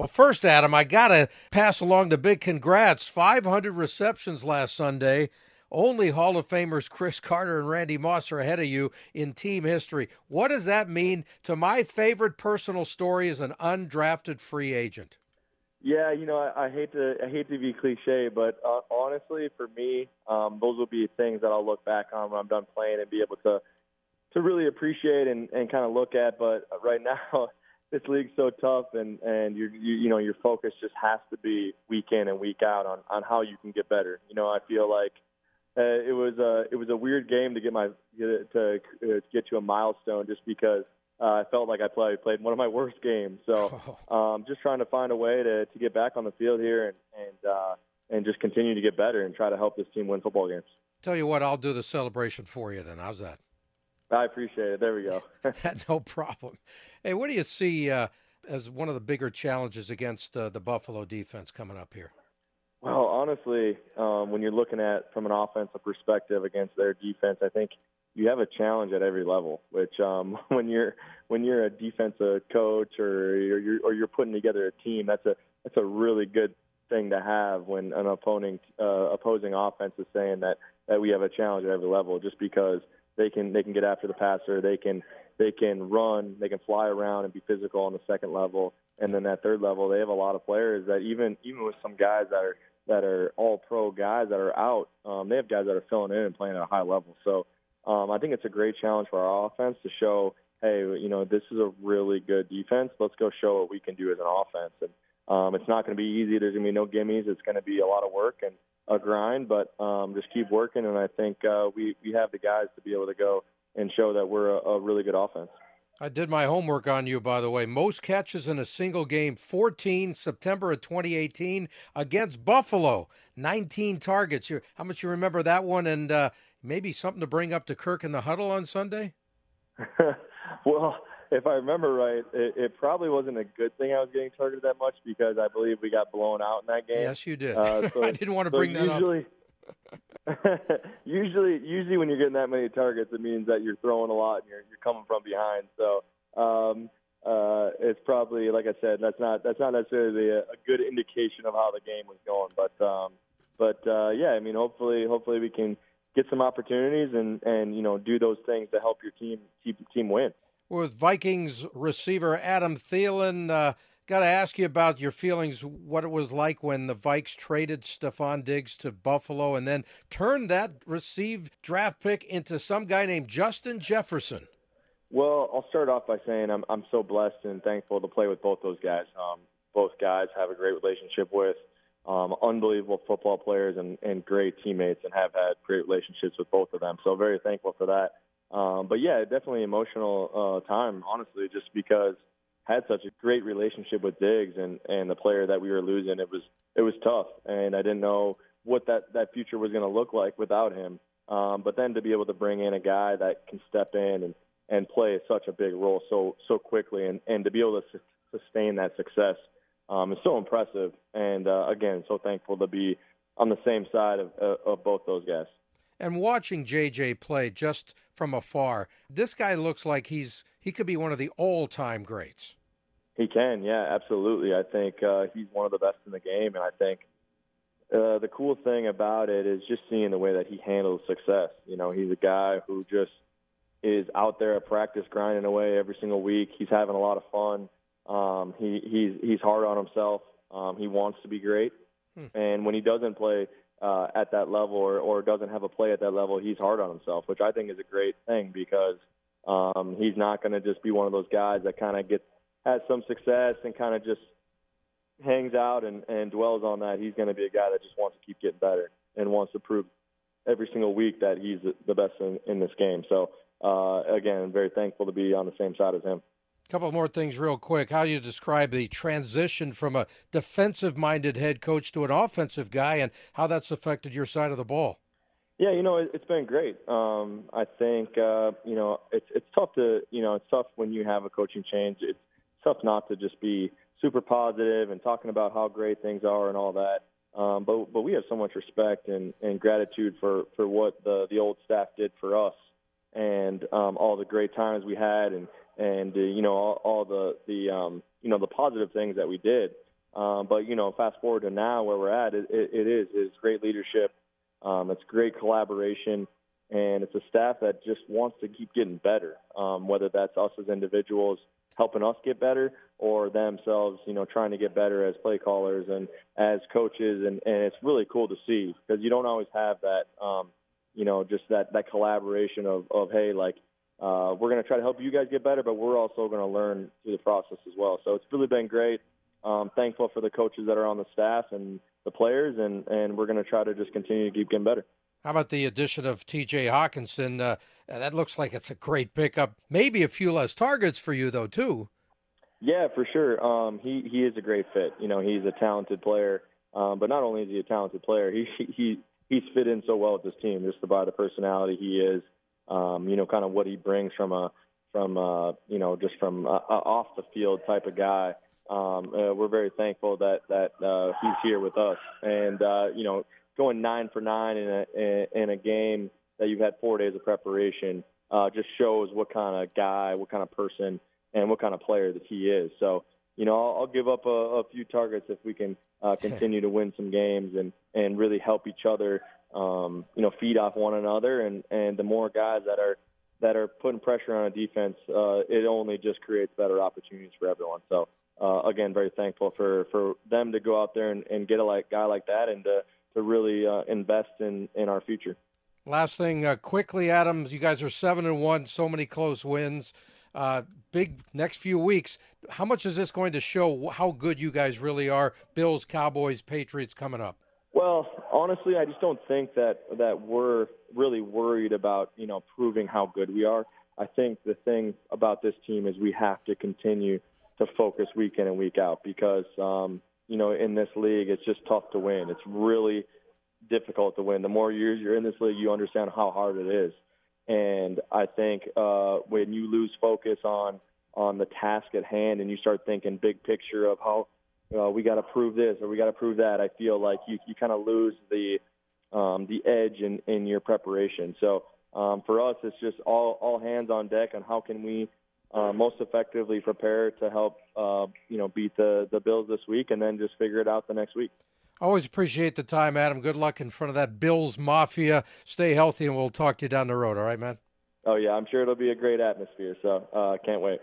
Well, first, Adam, I got to pass along the big congrats. 500 receptions last Sunday. Only Hall of Famers Cris Carter and Randy Moss are ahead of you in team history. What does that mean to my favorite personal story as an undrafted free agent? Yeah, you know, I, I hate to I hate to be cliche, but uh, honestly, for me, um, those will be things that I'll look back on when I'm done playing and be able to to really appreciate and, and kind of look at. But right now, this league's so tough, and and you you know your focus just has to be week in and week out on on how you can get better. You know, I feel like uh, it was a it was a weird game to get my to uh, get to a milestone just because uh, I felt like I played played one of my worst games. So um, just trying to find a way to to get back on the field here and and uh, and just continue to get better and try to help this team win football games. Tell you what, I'll do the celebration for you then. How's that? I appreciate it. There we go. no problem. Hey, what do you see uh, as one of the bigger challenges against uh, the Buffalo defense coming up here? Well, honestly, um, when you're looking at from an offensive perspective against their defense, I think you have a challenge at every level. Which um, when you're when you're a defensive coach or you're or you're putting together a team, that's a that's a really good thing to have when an opposing uh, opposing offense is saying that that we have a challenge at every level, just because they can they can get after the passer, they can they can run, they can fly around and be physical on the second level, and then that third level, they have a lot of players that even even with some guys that are that are all pro guys that are out, um, they have guys that are filling in and playing at a high level. So um, I think it's a great challenge for our offense to show, hey, you know, this is a really good defense. Let's go show what we can do as an offense. And um, it's not going to be easy. There's going to be no gimmies. It's going to be a lot of work and a grind, but um, just keep working. And I think uh, we we have the guys to be able to go and show that we're a, a really good offense. I did my homework on you, by the way. Most catches in a single game, 14, September of 2018 against Buffalo. 19 targets. how much you remember that one? And uh, maybe something to bring up to Kirk in the huddle on Sunday? well, if I remember right, it, it, probably wasn't a good thing I was getting targeted that much because I believe we got blown out in that game. Yes, you did. Uh, so, I didn't want to so bring that usually, up. usually, usually when you're getting that many targets, it means that you're throwing a lot and you're you're coming from behind. So um, uh, it's probably, like I said, that's not that's not necessarily a, a good indication of how the game was going. But um, but uh, yeah, I mean, hopefully, hopefully we can get some opportunities and and you know do those things to help your team team, team win with Vikings receiver Adam Thielen. Uh, Got to ask you about your feelings, what it was like when the Vikes traded Stefon Diggs to Buffalo and then turned that received draft pick into some guy named Justin Jefferson. Well, I'll start off by saying I'm I'm so blessed and thankful to play with both those guys. Um, both guys have a great relationship with, um, unbelievable football players and, and great teammates, and have had great relationships with both of them. So very thankful for that. Um, but yeah, definitely emotional uh, time, honestly, just because had such a great relationship with Diggs and and the player that we were losing. It was it was tough, and I didn't know what that that future was going to look like without him. Um, but then to be able to bring in a guy that can step in and and play such a big role so so quickly, and and to be able to su- sustain that success um, is so impressive. And uh, again, so thankful to be on the same side of, uh, of both those guys. And watching JJ play just from afar, this guy looks like he's he could be one of the all-time greats. He can, yeah, absolutely. I think uh, he's one of the best in the game, and I think uh, the cool thing about it is just seeing the way that he handles success. You know, he's a guy who just is out there at practice grinding away every single week. He's having a lot of fun. Um, he he's he's hard on himself. Um, he wants to be great, hmm. and when he doesn't play, uh, at that level or, or doesn't have a play at that level, he's hard on himself, which I think is a great thing because um, he's not going to just be one of those guys that kind of gets has some success and kind of just hangs out and, and dwells on that. He's going to be a guy that just wants to keep getting better and wants to prove every single week that he's the best in, in this game. So uh, again, very thankful to be on the same side as him couple more things real quick. How do you describe the transition from a defensive minded head coach to an offensive guy and how that's affected your side of the ball? Yeah, you know, it's been great. Um, I think, uh, you know, it's, it's tough to, you know, it's tough when you have a coaching change. It's tough not to just be super positive and talking about how great things are and all that. Um, but but we have so much respect and, and gratitude for, for what the, the old staff did for us and um, all the great times we had and and uh, you know all, all the the um, you know the positive things that we did. Um, but you know, fast forward to now where we're at, it, it, it is it's great leadership, um, it's great collaboration, and it's a staff that just wants to keep getting better. Um, whether that's us as individuals helping us get better, or themselves, you know, trying to get better as play callers and as coaches, and and it's really cool to see because you don't always have that, um, you know, just that that collaboration of of hey, like. Uh, we're going to try to help you guys get better, but we're also going to learn through the process as well. So it's really been great um, thankful for the coaches that are on the staff and the players, and, and we're going to try to just continue to keep getting better. How about the addition of T.J. Hockenson? Uh, that looks like it's a great pickup. Maybe a few less targets for you though, too. Yeah, for sure. Um, he he is a great fit. You know, he's a talented player. Um, but not only is he a talented player, he he he's fit in so well with this team just by the personality he is. Um, you know, kind of what he brings from a from uh, you know just from a, a off the field type of guy um, uh, we're very thankful that that uh, he's here with us. And uh, you know, going nine for nine in a in a game that you've had four days of preparation uh, just shows what kind of guy, what kind of person, and what kind of player that he is. So you know, I'll, I'll give up a, a few targets if we can uh, continue to win some games and and really help each other. Um, you know, feed off one another, and and the more guys that are that are putting pressure on a defense, uh, it only just creates better opportunities for everyone. So uh, again, very thankful for, for them to go out there and, and get a like, guy like that and to, to really uh, invest in, in our future. Last thing, uh, quickly, Adams. you guys are seven and one, so many close wins. Uh, big next few weeks. How much is this going to show how good you guys really are? Bills, Cowboys, Patriots coming up. Well, honestly, I just don't think that that we're really worried about you know proving how good we are. I think the thing about this team is we have to continue to focus week in and week out because um, you know in this league it's just tough to win. It's really difficult to win. The more years you're in this league, you understand how hard it is. And I think uh, when you lose focus on on the task at hand and you start thinking big picture of how uh, we got to prove this or we got to prove that, I feel like you you kind of lose the um, the edge in in your preparation. So um, for us, it's just all all hands on deck on how can we uh, most effectively prepare to help uh, you know beat the the Bills this week, and then just figure it out the next week. I always appreciate the time, Adam. Good luck in front of that Bills Mafia. Stay healthy, and we'll talk to you down the road. All right, man. Oh yeah, I'm sure it'll be a great atmosphere. So uh, can't wait.